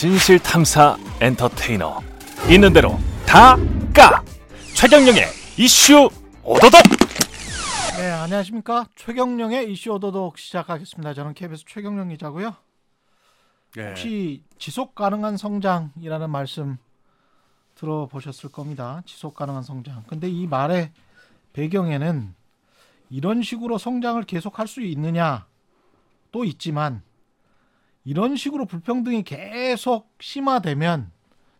진실 탐사 엔터테이너 있는 대로 다 까 최경영의 이슈 오도독 네, 안녕하십니까. 최경령의 이슈 오도독 시작하겠습니다. 저는 KBS 최경령 기자고요. 네. 혹시 지속 가능한 성장이라는 말씀 들어보셨을 겁니다. 지속 가능한 성장. 근데 이 말의 배경에는 이런 식으로 성장을 계속할 수 있느냐 또 있지만 이런 식으로 불평등이 계속 심화되면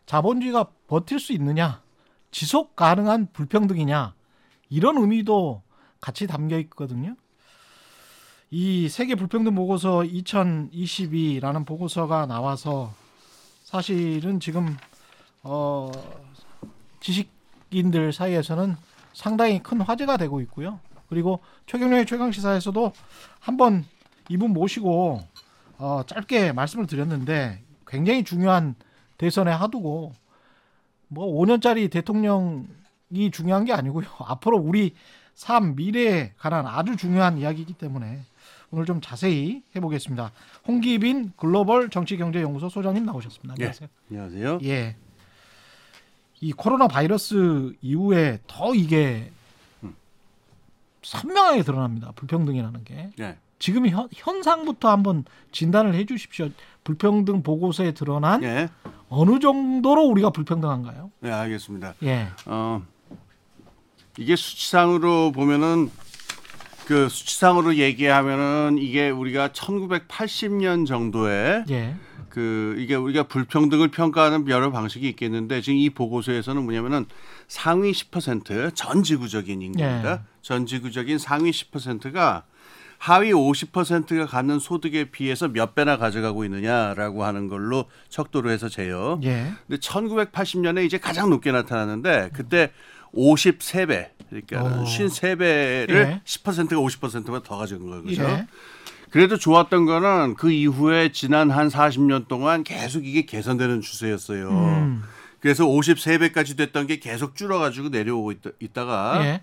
자본주의가 버틸 수 있느냐 지속 가능한 불평등이냐 이런 의미도 같이 담겨 있거든요. 이 세계 불평등 보고서 2022라는 보고서가 나와서 사실은 지금 어 지식인들 사이에서는 상당히 큰 화제가 되고 있고요. 그리고 최경련의 최강 시사에서도 한번 이분 모시고 어 짧게 말씀을 드렸는데 굉장히 중요한 대선에 하두고 뭐 5년짜리 대통령이 중요한 게 아니고요. 앞으로 우리 삶 미래에 관한 아주 중요한 이야기이기 때문에 오늘 좀 자세히 해보겠습니다. 홍기빈 글로벌 정치경제연구소 소장님 나오셨습니다. 안녕하세요. 안녕하세요. 예. 이 코로나 바이러스 이후에 더 이게 선명하게 드러납니다. 불평등이라는 게. 네. 지금 현, 현상부터 한번 진단을 해 주십시오. 불평등 보고서에 드러난 네. 어느 정도로 우리가 불평등한가요? 네, 알겠습니다. 예. 어, 이게 수치상으로 보면은 그 수치상으로 얘기하면은 이게 우리가 1980년 정도에 예. 그 이게 우리가 불평등을 평가하는 여러 방식이 있겠는데 지금 이 보고서에서는 뭐냐면은 상위 10%전 지구적인 인구입니다. 예. 전 지구적인 상위 10%가 하위 50%가 갖는 소득에 비해서 몇 배나 가져가고 있느냐라고 하는 걸로 척도로 해서 재요. 예. 근데 1980년에 이제 가장 높게 나타나는데 그때 53배 그러니까 오. 53배를 예. 10%가 50%만 더 가져간 거예요. 그죠? 예. 그래도 좋았던 거는 그 이후에 지난 한 40년 동안 계속 이게 개선되는 추세였어요. 음. 그래서 53배까지 됐던 게 계속 줄어가지고 내려오고 있, 다 가 예.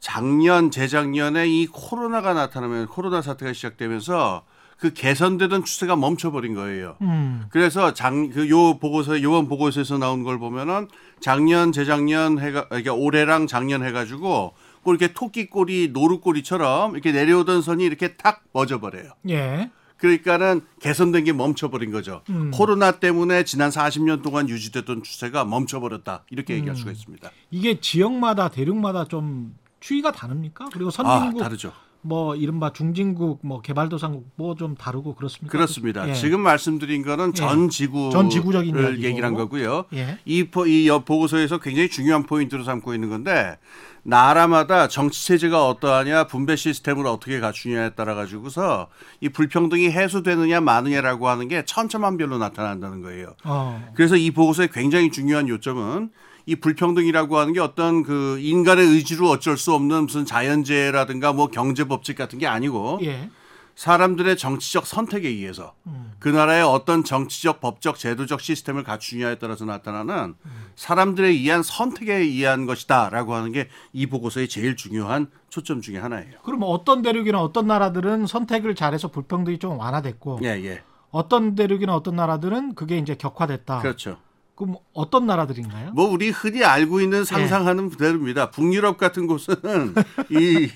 작년 재작년에 이 코로나가 나타나면 코로나 사태가 시작되면서 그 개선되던 추세가 멈춰버린 거예요. 음. 그래서 장그요 보고서 요번 보고서에서 나온 걸 보면은 작년 재작년 해가 그러니까 올해랑 작년 해가지고 꼭 이렇게 토끼꼬리 노루꼬리처럼 이렇게 내려오던 선이 이렇게 탁 멎어버려요. 예. 그러니까는 개선된 게 멈춰버린 거죠. 음. 코로나 때문에 지난 40년 동안 유지됐던 추세가 멈춰버렸다 이렇게 얘기할 수가 있습니다. 이게 지역마다 대륙마다 좀 추이가 다릅니까? 그리고 아 선진국 다르죠. 뭐 이른바 중진국 뭐 개발도상국 뭐 좀 다르고 그렇습니까? 그렇습니다. 예. 지금 말씀드린 거는 전 지구를 전 지구적인 한 거고요. 예. 이, 포- 이 여- 보고서에서 굉장히 중요한 포인트로 삼고 있는 건데 나라마다 정치 체제가 어떠하냐 분배 시스템을 어떻게 갖추냐에 따라 가지고서 이 불평등이 해소되느냐 마느냐라고 하는 게 천차만별로 나타난다는 거예요. 어. 그래서 이 보고서의 굉장히 중요한 요점은 이 불평등이라고 하는 게 어떤 그 인간의 의지로 어쩔 수 없는 무슨 자연재해라든가 뭐 경제 법칙 같은 게 아니고 예. 사람들의 정치적 선택에 의해서 음. 그 나라의 어떤 정치적, 법적, 제도적 시스템을 갖추냐에 따라서 나타나는 사람들에 의한 선택에 의한 것이다라고 하는 게 이 보고서의 제일 중요한 초점 중에 하나예요. 그럼 어떤 대륙이나 어떤 나라들은 선택을 잘해서 불평등이 좀 완화됐고 예, 예. 어떤 대륙이나 어떤 나라들은 그게 이제 격화됐다. 그렇죠. 그럼 어떤 나라들인가요? 뭐 우리 흔히 알고 있는 상상하는 그대로입니다. 북유럽 같은 곳은 이,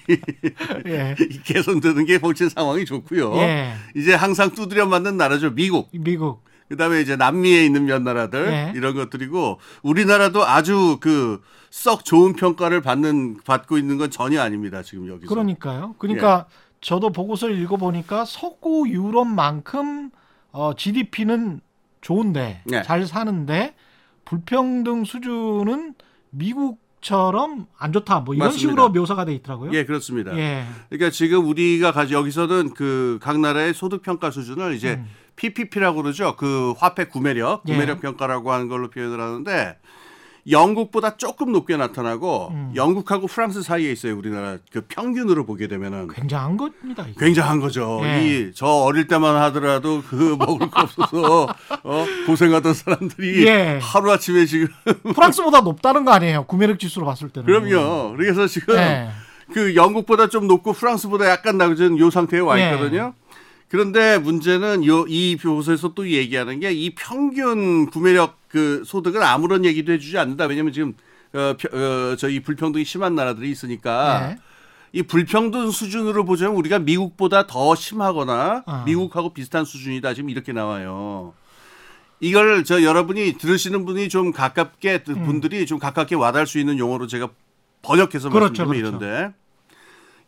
예. 이 개선되는 게 훨씬 상황이 좋고요. 예. 이제 항상 두드려 맞는 나라죠. 미국. 미국. 그다음에 이제 남미에 있는 몇 나라들 예. 이런 것들이고 우리나라도 아주 그 썩 좋은 평가를 받는 받고 있는 건 전혀 아닙니다. 지금 여기서. 그러니까요. 그러니까 예. 저도 보고서를 읽어 보니까 서구 유럽만큼 어, GDP는 좋은데 네. 잘 사는데 불평등 수준은 미국처럼 안 좋다. 뭐 이런 맞습니다. 식으로 묘사가 돼 있더라고요. 예, 그렇습니다. 예. 그러니까 지금 우리가 가지 여기서는 그 각 나라의 소득 평가 수준을 이제 음. PPP라고 그러죠. 그 화폐 구매력, 예. 구매력 평가라고 하는 걸로 표현을 하는데 영국보다 조금 높게 나타나고 음. 영국하고 프랑스 사이에 있어요. 우리나라 그 평균으로 보게 되면은 굉장한 겁니다. 이게. 굉장한 거죠. 예. 이저 어릴 때만 하더라도 그 먹을 거 없어서 어, 고생하던 사람들이 예. 하루 아침에 지금 프랑스보다 높다는 거 아니에요? 구매력 지수로 봤을 때는. 그럼요. 그래서 지금 예. 그 영국보다 좀 높고 프랑스보다 약간 낮은 요 상태에 와 예. 있거든요. 그런데 문제는 요, 이 보고서에서 또 얘기하는 게 이 평균 구매력 그 소득은 아무런 얘기도 해주지 않는다. 왜냐면 지금 어, 펴- 어, 저희 불평등이 심한 나라들이 있으니까 네. 이 불평등 수준으로 보자면 우리가 미국보다 더 심하거나 아. 미국하고 비슷한 수준이다. 지금 이렇게 나와요. 이걸 저 여러분이 들으시는 분이 좀 가깝게 분들이 좀 가깝게 와닿을 수 있는 용어로 제가 번역해서 음. 그렇죠, 말씀드리면 그렇죠. 이런데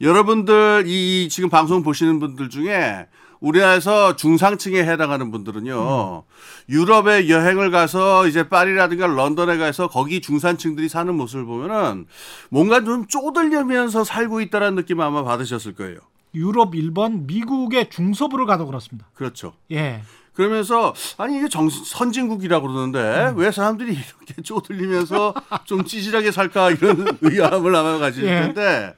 여러분들 이 지금 방송 보시는 분들 중에 우리나라에서 중상층에 해당하는 분들은요 유럽에 여행을 가서 이제 파리라든가 런던에 가서 거기 중산층들이 사는 모습을 보면은 뭔가 좀 쪼들려면서 살고 있다라는 느낌 아마 받으셨을 거예요. 유럽, 일본, 미국의 중서부를 가도 그렇습니다. 그렇죠. 예. 그러면서 아니 이게 정, 선진국이라고 그러는데 음. 왜 사람들이 이렇게 쪼들리면서 좀 찌질하게 살까 이런 의아함을 아마 가질 예. 텐데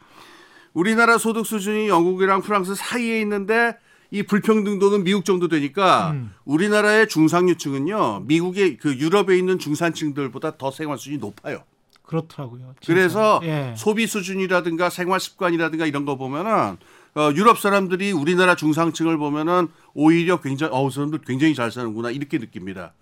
우리나라 소득 수준이 영국이랑 프랑스 사이에 있는데 이 불평등도는 미국 정도 되니까 음. 우리나라의 중상류층은요 미국의 그 유럽에 있는 중산층들보다 더 생활 수준이 높아요. 그렇더라고요. 진짜. 그래서 예. 소비 수준이라든가 생활 습관이라든가 이런 거 보면은 어, 유럽 사람들이 우리나라 중상층을 보면은 오히려 굉장히 어우 사람들 굉장히 잘 사는구나 이렇게 느낍니다.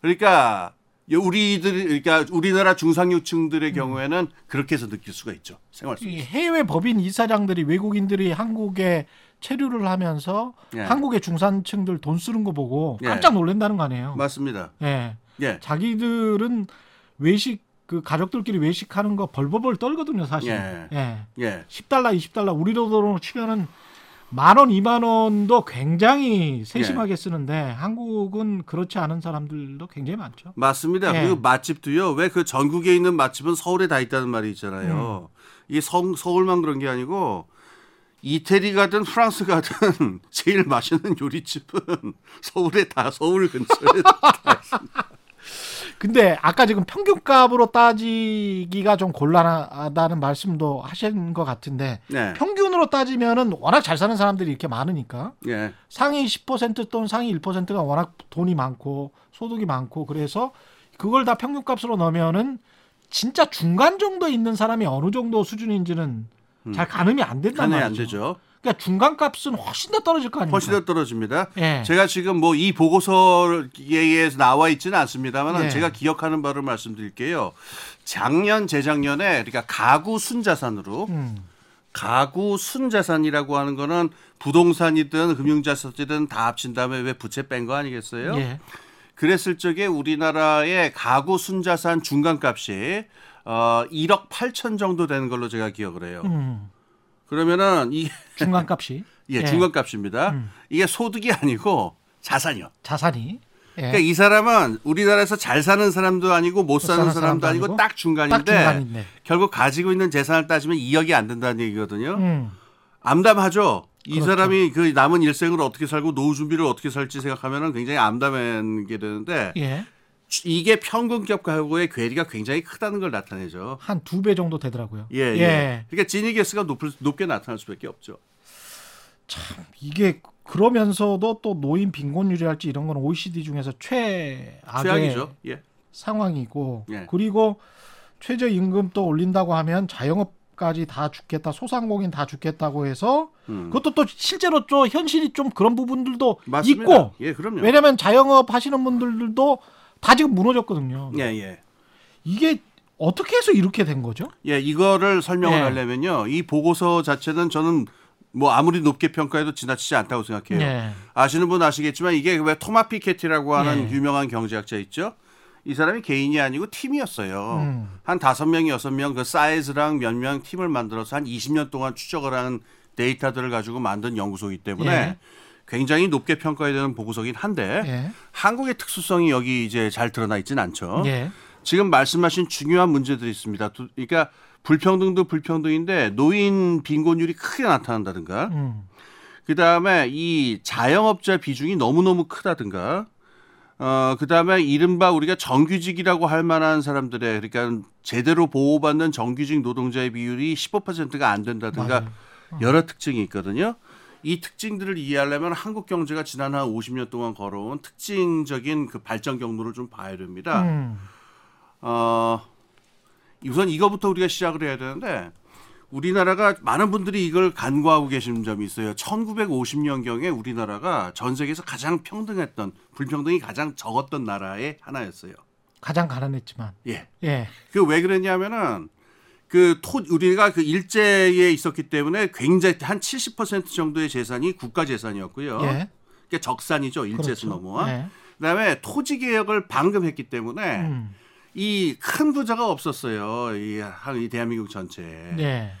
그러니까 우리들 그러니까 우리나라 중상류층들의 음. 경우에는 그렇게 해서 느낄 수가 있죠. 생활 수준. 이 해외 법인 이사장들이 외국인들이 한국에 체류를 하면서 예. 한국의 중산층들 돈 쓰는 거 보고 예. 깜짝 놀란다는 거 아니에요. 맞습니다. 예. 예. 자기들은 외식 그 가족들끼리 외식하는 거 벌벌벌 떨거든요, 사실. 예. 예. 예. 10달러, 20달러 우리 돈으로 치면은 만 원, 2만 원도 굉장히 세심하게 예. 쓰는데 한국은 그렇지 않은 사람들도 굉장히 많죠. 맞습니다. 예. 그리고 맛집도요. 왜 그 전국에 있는 맛집은 서울에 다 있다는 말이 있잖아요. 음. 이게 서, 서울만 그런 게 아니고 이태리 가든 프랑스 가든 제일 맛있는 요리집은 서울에 다 서울 근처에 다 있습니다. 근데 아까 지금 평균값으로 따지기가 좀 곤란하다는 말씀도 하신 것 같은데 네. 평균으로 따지면은 워낙 잘 사는 사람들이 이렇게 많으니까 예. 상위 10% 또는 상위 1%가 워낙 돈이 많고 소득이 많고 그래서 그걸 다 평균값으로 넣으면은 진짜 중간 정도 있는 사람이 어느 정도 수준인지는 잘 가늠이 안 된단 말이죠. 안 되죠. 그러니까 중간 값은 훨씬 더 떨어질 거 아닙니까? 훨씬 더 떨어집니다. 예. 제가 지금 뭐 이 보고서에 나와 있지는 않습니다만 예. 제가 기억하는 바를 말씀드릴게요. 작년 재작년에 그러니까 가구 순자산으로 음. 가구 순자산이라고 하는 거는 부동산이든 금융자산이든 다 합친 다음에 왜 부채 뺀 거 아니겠어요? 예. 그랬을 적에 우리나라의 가구 순자산 중간값이 어 1억 8천 정도 되는 걸로 제가 기억을 해요. 음. 그러면은 이 중간값이 예, 예. 중간값입니다. 음. 이게 소득이 아니고 자산이요. 자산이 예. 그러니까 이 사람은 우리나라에서 잘 사는 사람도 아니고 못 사는 사는 사람도 아니고 아니고 딱 중간인데 딱. 결국 가지고 있는 재산을 따지면 2억이 안 된다는 얘기거든요. 음. 암담하죠. 이 그렇죠. 사람이 그 남은 일생을 어떻게 살고 노후 준비를 어떻게 살지 생각하면 굉장히 암담하게 되는데 예. 이게 평균격 가구의 괴리가 굉장히 크다는 걸 나타내죠. 한 두 배 정도 되더라고요. 예, 예. 그러니까 지니게스가 높을, 높게 나타날 수밖에 없죠. 이게 그러면서도 또 노인 빈곤율이랄지 이런 건 OECD 중에서 최악의. 예. 상황이고 예. 그리고 최저 임금 또 올린다고 하면 자영업까지 다 죽겠다 소상공인 다 죽겠다고 해서 음. 그것도 또 실제로 좀 현실이 좀 그런 부분들도 맞습니다. 있고 예. 왜냐하면 자영업 하시는 분들도 다 지금 무너졌거든요. 예, 예. 이게 어떻게 해서 이렇게 된 거죠? 예, 이거를 설명을 예. 하려면요. 이 보고서 자체는 저는 뭐 아무리 높게 평가해도 지나치지 않다고 생각해요. 예. 아시는 분 아시겠지만 이게 왜 토마 피케티라고 하는 예. 유명한 경제학자 있죠? 이 사람이 개인이 아니고 팀이었어요. 음. 한 다섯 명, 여섯 명 그 사이즈랑 몇 명 팀을 만들어서 한 20년 동안 추적을 하는 데이터들을 가지고 만든 연구소이기 때문에 예. 굉장히 높게 평가해야 되는 보고서긴 한데 예. 한국의 특수성이 여기 이제 잘 드러나 있지는 않죠. 예. 지금 말씀하신 중요한 문제들이 있습니다. 두- 그러니까 불평등도 불평등인데 노인 빈곤율이 크게 나타난다든가 음. 그 다음에 이 자영업자 비중이 너무 너무 크다든가 어 그 다음에 이른바 우리가 정규직이라고 할 만한 사람들의 그러니까 제대로 보호받는 정규직 노동자의 비율이 15%가 안 된다든가 맞아요. 여러 특징이 있거든요. 이 특징들을 이해하려면 한국 경제가 지난 한 50년 동안 걸어온 특징적인 그 발전 경로를 좀 봐야 됩니다. 음. 어, 우선 이거부터 우리가 시작을 해야 되는데 우리나라가 많은 분들이 이걸 간과하고 계신 점이 있어요. 1950년경에 우리나라가 전 세계에서 가장 평등했던 불평등이 가장 적었던 나라의 하나였어요. 가장 가난했지만. 예. 예. 그 왜 그랬냐면은 그 토 우리가 그 일제에 있었기 때문에 굉장히 한 70% 정도의 재산이 국가 재산이었고요. 예. 그러니까 적산이죠. 일제에서 그렇죠. 넘어와. 예. 그다음에 토지 개혁을 방금 했기 때문에 음. 이큰 부자가 없었어요. 이, 한- 이 대한민국 전체에. 예.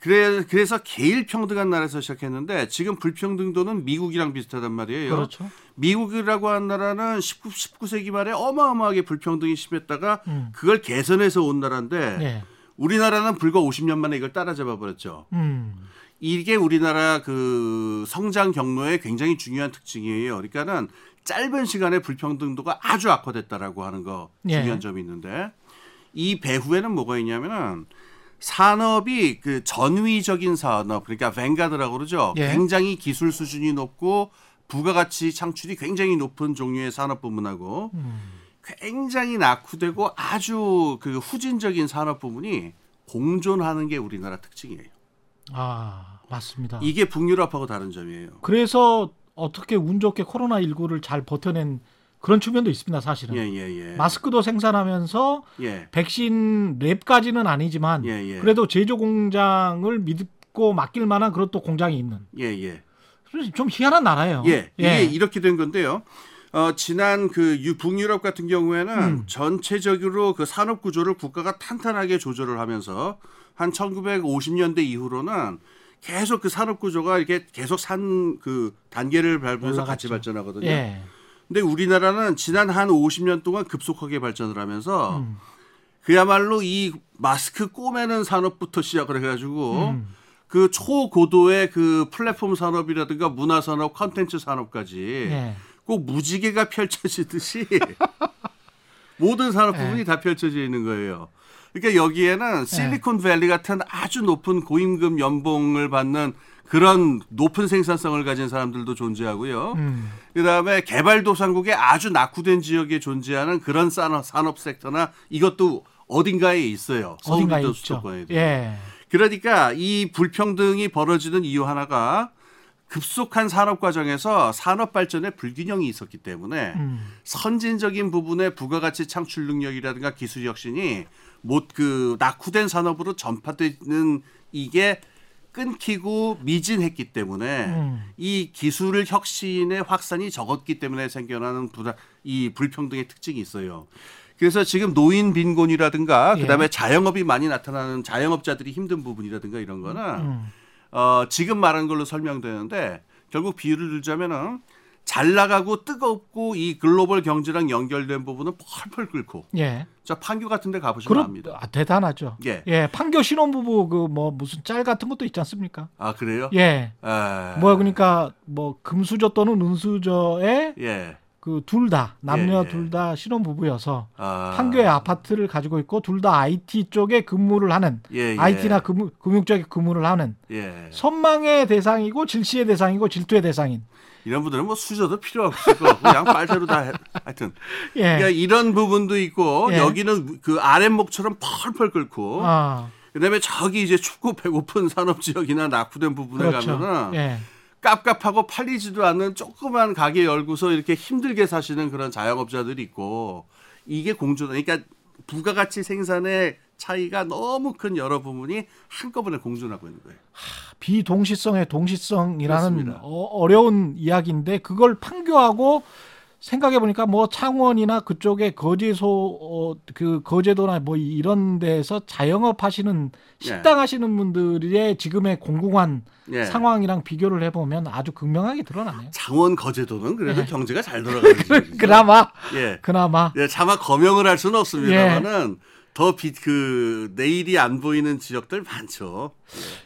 그래, 그래서 제일 평등한 나라에서 시작했는데 지금 불평등도는 미국이랑 비슷하단 말이에요. 그렇죠. 미국이라고 한 나라는 19, 19세기 말에 어마어마하게 불평등이 심했다가 음. 그걸 개선해서 온 나라인데 예. 우리나라는 불과 50년 만에 이걸 따라잡아 버렸죠. 음. 이게 우리나라 그 성장 경로의 굉장히 중요한 특징이에요. 그러니까는 짧은 시간에 불평등도가 아주 악화됐다라고 하는 거 예. 중요한 점이 있는데 이 배후에는 뭐가 있냐면은 산업이 그 전위적인 산업 그러니까 뱅가드라고 그러죠. 예. 굉장히 기술 수준이 높고 부가가치 창출이 굉장히 높은 종류의 산업 부문하고 음. 굉장히 낙후되고 아주 그 후진적인 산업 부문이 공존하는 게 우리나라 특징이에요. 아, 맞습니다. 이게 북유럽하고 다른 점이에요. 그래서 어떻게 운 좋게 코로나 19를 잘 버텨낸 그런 측면도 있습니다, 사실은. 예, 예, 예. 마스크도 생산하면서 예. 백신 랩까지는 아니지만 예, 예. 그래도 제조 공장을 믿고 맡길 만한 그런 또 공장이 있는 예, 예. 좀 희한한 나라예요. 예. 이게 이렇게 된 건데요. 어, 지난 그 유, 북유럽 같은 경우에는 음. 전체적으로 그 산업 구조를 국가가 탄탄하게 조절을 하면서 한 1950년대 이후로는 계속 그 산업 구조가 이렇게 계속 산 그 단계를 밟으면서 같이. 발전하거든요. 예. 근데 우리나라는 지난 한 50년 동안 급속하게 발전을 하면서 음. 그야말로 이 마스크 꼬매는 산업부터 시작을 해가지고 음. 그 초고도의 그 플랫폼 산업이라든가 문화 산업, 컨텐츠 산업까지 예. 꼭 무지개가 펼쳐지듯이 모든 산업 부분이 다 펼쳐져 있는 거예요. 그러니까 여기에는 실리콘밸리 같은 아주 높은 고임금 연봉을 받는 그런 높은 생산성을 가진 사람들도 존재하고요. 음. 그다음에 개발도상국의 아주 낙후된 지역에 존재하는 그런 산업, 산업 섹터나 이것도 어딘가에 있어요. 서울도 있죠. 수도권에도. 예. 그러니까 이 불평등이 벌어지는 이유 하나가 급속한 산업 과정에서 산업 발전에 불균형이 있었기 때문에 음. 선진적인 부분의 부가가치 창출 능력이라든가 기술 혁신이 못 그 낙후된 산업으로 전파되는 이게 끊기고 미진했기 때문에 음. 이 기술 혁신의 확산이 적었기 때문에 생겨나는 부다, 이 불평등의 특징이 있어요. 그래서 지금 노인 빈곤이라든가 예. 그다음에 자영업이 많이 나타나는 자영업자들이 힘든 부분이라든가 이런 거는 음. 어, 지금 말한 걸로 설명되는데 결국 비유를 들자면은 잘 나가고 뜨겁고 이 글로벌 경제랑 연결된 부분은 펄펄 끓고 예. 저 판교 같은 데 가보시면 그럼 압니다. 아, 대단하죠. 예. 판교 신혼부부 그 뭐 무슨 짤 같은 것도 있지 않습니까? 아 그래요? 예. 에... 뭐 그러니까 뭐 금수저 또는 은수저의 예. 그 둘 다 남녀 예, 예. 둘다 신혼 부부여서 아... 판교에 아파트를 가지고 있고 둘 다 IT 쪽에 근무를 하는 예, 예. IT나 금융, 금융 쪽에 근무를 하는 예. 선망의 대상이고 질시의 대상이고 질투의 대상인. 이런 분들은 뭐 수저도 필요 없을 거고 그냥 빨대로 다 해. 하여튼 예. 그러니까 이런 부분도 있고 예. 여기는 그 아랫목처럼 펄펄 끓고 아, 그다음에 저기 이제 춥고 배고픈 산업 지역이나 낙후된 부분에 그렇죠. 가면은 예. 깝깝하고 팔리지도 않는 조그만 가게 열고서 이렇게 힘들게 사시는 그런 자영업자들이 있고 이게 공존 그러니까 부가가치 생산의 차이가 너무 큰 여러 부분이 한꺼번에 공존하고 있는 거예요. 비동시성의 동시성이라는. 어, 려운 이야기인데 그걸 판교하고 생각해 보니까 뭐 창원이나 그쪽에 거제소 어, 그 거제도나 뭐 이런 데서 자영업 하시는 식당 하시는 분들의 지금의 공공한 예. 상황이랑 비교를 해 보면 아주 극명하게 드러나네요. 창원 거제도는 그래도 예. 경제가 잘 돌아가는 지역이죠. 그나마 예. 그나마 예, 차마 거명을 할 수는 예. 없습니다만은 더빛그 내일이 안 보이는 지역들 많죠.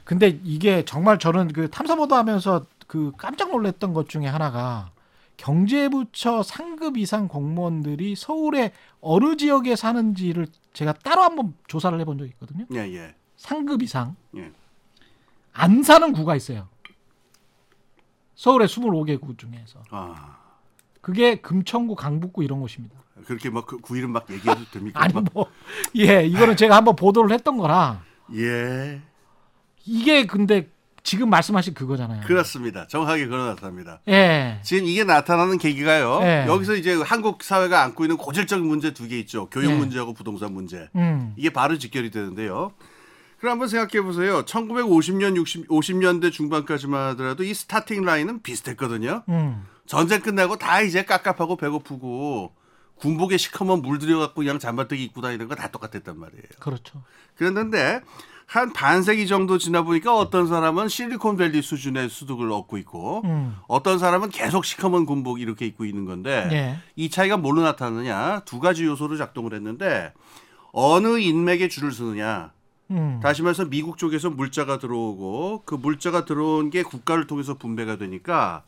근데 이게 정말 저는 그 탐사보도 하면서 그 깜짝 놀랐던 것 중에 하나가 경제부처 상급 이상 공무원들이 서울의 어느 지역에 사는지를 제가 따로 한번 조사를 해본 적이 있거든요. 예, 예. 상급 이상 예. 안 사는 구가 있어요. 서울의 25개 구 중에서 아. 그게 금천구, 강북구 이런 곳입니다. 그렇게 막그 구이름 막 얘기해도 됩니까? 아니 뭐 예, 이거는 제가 한번 보도를 했던 거라 예. 이게 근데 지금 말씀하신 그거잖아요. 그렇습니다. 정확하게 그런 나타납니다. 예. 지금 이게 나타나는 계기가요. 네. 여기서 이제 한국 사회가 안고 있는 고질적인 문제 두 개 있죠. 교육 네. 문제하고 부동산 문제. 음. 이게 바로 직결이 되는데요. 그럼 한번 생각해 보세요. 1950년, 60, 50년대 중반까지만 하더라도 이 스타팅 라인은 비슷했거든요. 음. 전쟁 끝나고 다 이제 깝깝하고 배고프고 군복에 시커먼 물들여 갖고 그냥 잠바뜨기 입고 다니는 거 다 똑같았단 말이에요. 그렇죠. 그랬는데 한 반세기 정도 지나 보니까 어떤 사람은 실리콘밸리 수준의 수득을 얻고 있고 음. 어떤 사람은 계속 시커먼 군복 이렇게 입고 있는 건데 예. 이 차이가 뭘로 나타나느냐 두 가지 요소로 작동을 했는데 어느 인맥에 줄을 서느냐 음. 다시 말해서 미국 쪽에서 물자가 들어오고 그 물자가 들어온 게 국가를 통해서 분배가 되니까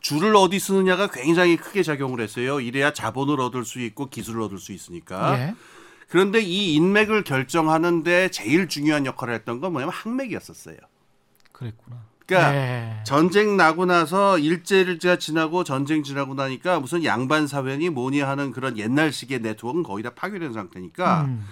줄을 어디 쓰느냐가 굉장히 크게 작용을 했어요. 이래야 자본을 얻을 수 있고 기술을 얻을 수 있으니까. 예. 그런데 이 인맥을 결정하는데 제일 중요한 역할을 했던 건 뭐냐면 항맥이었었어요. 그랬구나. 그러니까 예. 전쟁 나고 나서 일제일제가 지나고 전쟁 지나고 나니까 무슨 양반 사회니 뭐니 하는 그런 옛날식의 네트워크는 거의 다 파괴된 상태니까 음.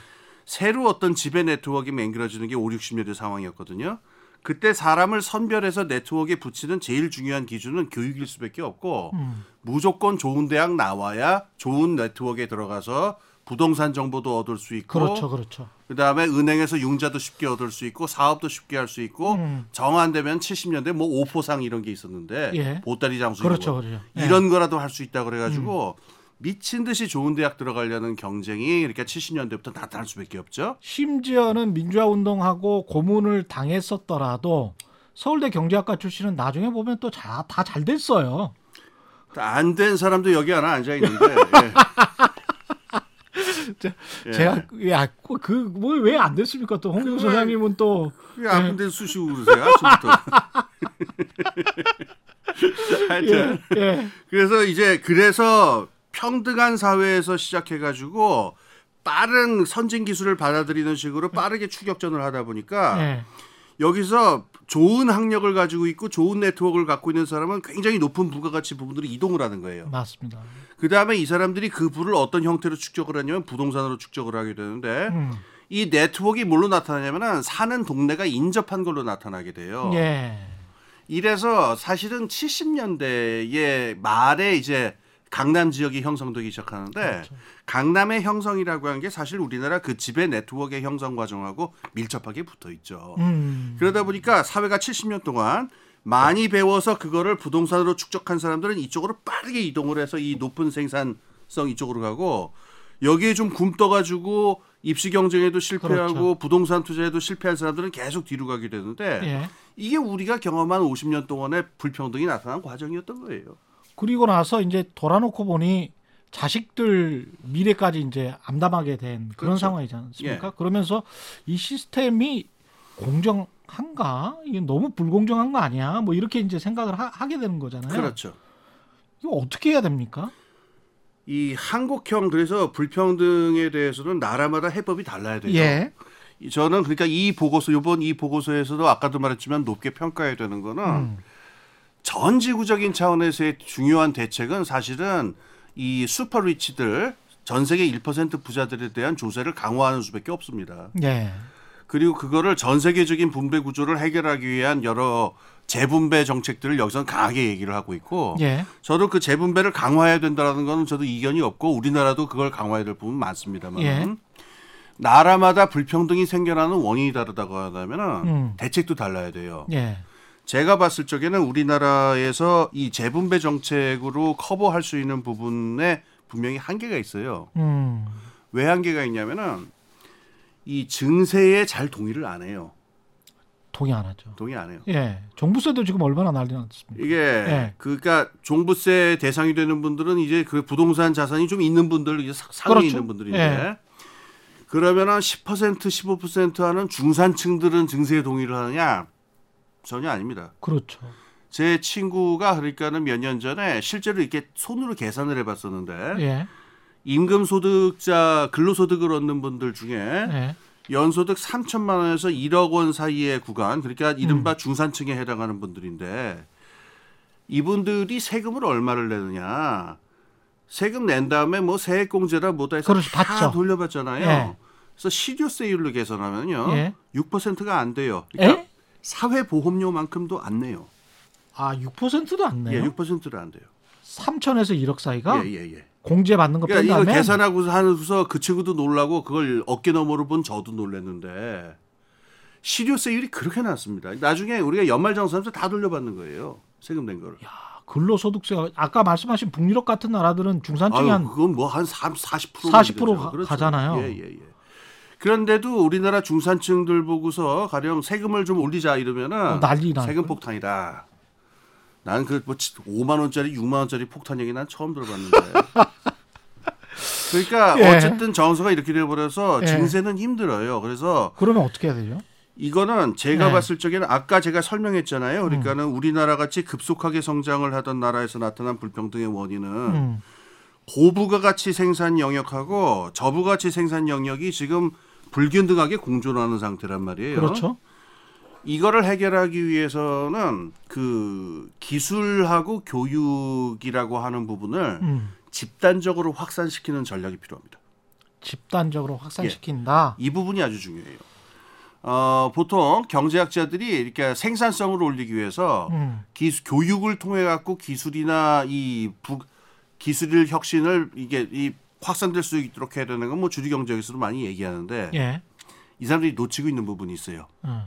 새로 어떤 지배 네트워크가 맹글어지는 게 5, 60년대 상황이었거든요. 그때 사람을 선별해서 네트워크에 붙이는 제일 중요한 기준은 교육일 수밖에 없고 음. 무조건 좋은 대학 나와야 좋은 네트워크에 들어가서 부동산 정보도 얻을 수 있고 그렇죠, 그렇죠. 그다음에 은행에서 융자도 쉽게 얻을 수 있고 사업도 쉽게 할 수 있고 음. 정안 되면 70년대 뭐 오포상 이런 게 있었는데 예. 보따리 장수 그렇죠, 이런 거. 그렇죠. 예. 이런 거라도 할 수 있다 그래가지고 미친 듯이 좋은 대학 들어가려는 경쟁이 이렇게 70년대부터 나타날 수밖에 없죠. 심지어는 민주화 운동하고 고문을 당했었더라도 서울대 경제학과 출신은 나중에 보면 또 다 잘 됐어요. 안 된 사람도 여기 하나 앉아 있는데 예. 제가 야그뭐 왜안 됐습니까? 또 홍경 소장님은 또왜 아픈 데 쑤시고 그러세요. 하여튼 예, 예. 그래서 이제 그래서 평등한 사회에서 시작해가지고 빠른 선진 기술을 받아들이는 식으로 빠르게 추격전을 하다 보니까 예. 여기서 좋은 학력을 가지고 있고 좋은 네트워크를 갖고 있는 사람은 굉장히 높은 부가가치 부분으로 이동을 하는 거예요. 맞습니다. 그 다음에 이 사람들이 그 부를 어떤 형태로 축적을 하냐면 부동산으로 축적을 하게 되는데 음. 이 네트워크가 뭘로 나타나냐면은 사는 동네가 인접한 걸로 나타나게 돼요. 예. 이래서 사실은 70년대의 말에 이제 강남 지역이 형성되기 시작하는데 그렇죠. 강남의 형성이라고 하는 게 사실 우리나라 그 지배 네트워크의 형성 과정하고 밀접하게 붙어 있죠. 음. 그러다 보니까 사회가 70년 동안 많이 배워서 그거를 부동산으로 축적한 사람들은 이쪽으로 빠르게 이동을 해서 이 높은 생산성 이쪽으로 가고 여기에 좀 굼떠가지고 입시 경쟁에도 실패하고 그렇죠. 부동산 투자에도 실패한 사람들은 계속 뒤로 가게 되는데 예. 이게 우리가 경험한 50년 동안의 불평등이 나타난 과정이었던 거예요. 그리고 나서 이제 돌아놓고 보니 자식들 미래까지 이제 암담하게 된 그런 그렇죠. 상황이지 않습니까? 예. 그러면서 이 시스템이 공정한가? 이게 너무 불공정한 거 아니야? 뭐 이렇게 이제 생각을 하, 게 되는 거잖아요. 그렇죠. 이거 어떻게 해야 됩니까? 이 한국형 그래서 불평등에 대해서는 나라마다 해법이 달라야 되죠. 예. 이- 저는 그러니까 이 보고서 이번 이 보고서에서도 아까도 말했지만 높게 평가해야 되는 거는 음. 전 지구적인 차원에서의 중요한 대책은 사실은 이 슈퍼리치들 전 세계 1% 부자들에 대한 조세를 강화하는 수밖에 없습니다. 예. 그리고 그거를 전 세계적인 분배 구조를 해결하기 위한 여러 재분배 정책들을 여기서는 강하게 얘기를 하고 있고 예. 저도 그 재분배를 강화해야 된다는 거는 저도 이견이 없고 우리나라도 그걸 강화해야 될 부분 많습니다만 예. 나라마다 불평등이 생겨나는 원인이 다르다고 하다면 음. 대책도 달라야 돼요. 예. 제가 봤을 적에는 우리나라에서 이 재분배 정책으로 커버할 수 있는 부분에 분명히 한계가 있어요. 음. 왜 한계가 있냐면은 이 증세에 잘 동의를 안 해요. 동의 안 하죠. 동의 안 해요. 예. 종부세도 지금 얼마나 난리 났습니까? 이게 예. 그러니까 종부세 대상이 되는 분들은 이제 그 부동산 자산이 좀 있는 분들 이제 사- 상위 그렇죠. 있는 분들인데 예. 그러면은 10% 15% 하는 중산층들은 증세에 동의를 하느냐 전혀 아닙니다. 그렇죠. 제 친구가 그러니까는 몇 년 전에 실제로 이렇게 손으로 계산을 해봤었는데 예. 임금 소득자 근로소득을 얻는 분들 중에 예. 연소득 3천만 원에서 1억 원 사이의 구간 그러니까 이른바 음. 중산층에 해당하는 분들인데 이분들이 세금을 얼마를 내느냐 세금 낸 다음에 뭐 세액공제라 뭐다 해서 그렇죠, 다 받죠. 돌려받잖아요. 예. 그래서 실효세율로 계산하면요 예. 6%가 안 돼요. 그러니까 예? 사회보험료만큼도 안 내요. 아 6%도 안 내요. 예, 6%를 안 돼요. 3천에서 1억 사이가 예, 예, 예. 공제 받는 거 그러니까 이거 뺀다면 계산하고 하면서 그 친구도 놀라고 그걸 어깨 너머로 본 저도 놀랐는데 실효세율이 그렇게 낮습니다. 나중에 우리가 연말정산서 다 돌려받는 거예요. 세금 낸 거를. 근로소득세가 아까 말씀하신 북유럽 같은 나라들은 중산층이 한 그건 뭐한 40% 40% 그렇죠. 가잖아요. 예, 예, 예. 그런데도 우리나라 중산층들 보고서 가령 세금을 좀 올리자 이러면은 어, 난리 나. 세금 폭탄이다. 나는 그뭐 5만 원짜리, 6만 원짜리 폭탄 얘기 난 처음 들어봤는데. 그러니까 예. 어쨌든 정서가 이렇게 돼버려서 예. 증세는 힘들어요. 그래서 그러면 어떻게 해야 되죠? 이거는 제가 네. 봤을 적에는 아까 제가 설명했잖아요. 그러니까는 우리나라 같이 급속하게 성장을 하던 나라에서 나타난 불평등의 원인은 음. 고부가 가치 생산 영역하고 저부가치 생산 영역이 지금 불균등하게 공존하는 상태란 말이에요. 그렇죠. 이거를 해결하기 위해서는 그 기술하고 교육이라고 하는 부분을 음. 집단적으로 확산시키는 전략이 필요합니다. 집단적으로 확산시킨다. 이 부분이 아주 중요해요. 어, 보통 경제학자들이 이렇게 생산성을 올리기 위해서 음. 기술, 교육을 통해 갖고 기술이나 이 부, 기술 혁신을 이게 이 확산될 수 있도록 해야 되는 건 뭐 주류 경제에서도 많이 얘기하는데 예. 이 사람들이 놓치고 있는 부분이 있어요. 음.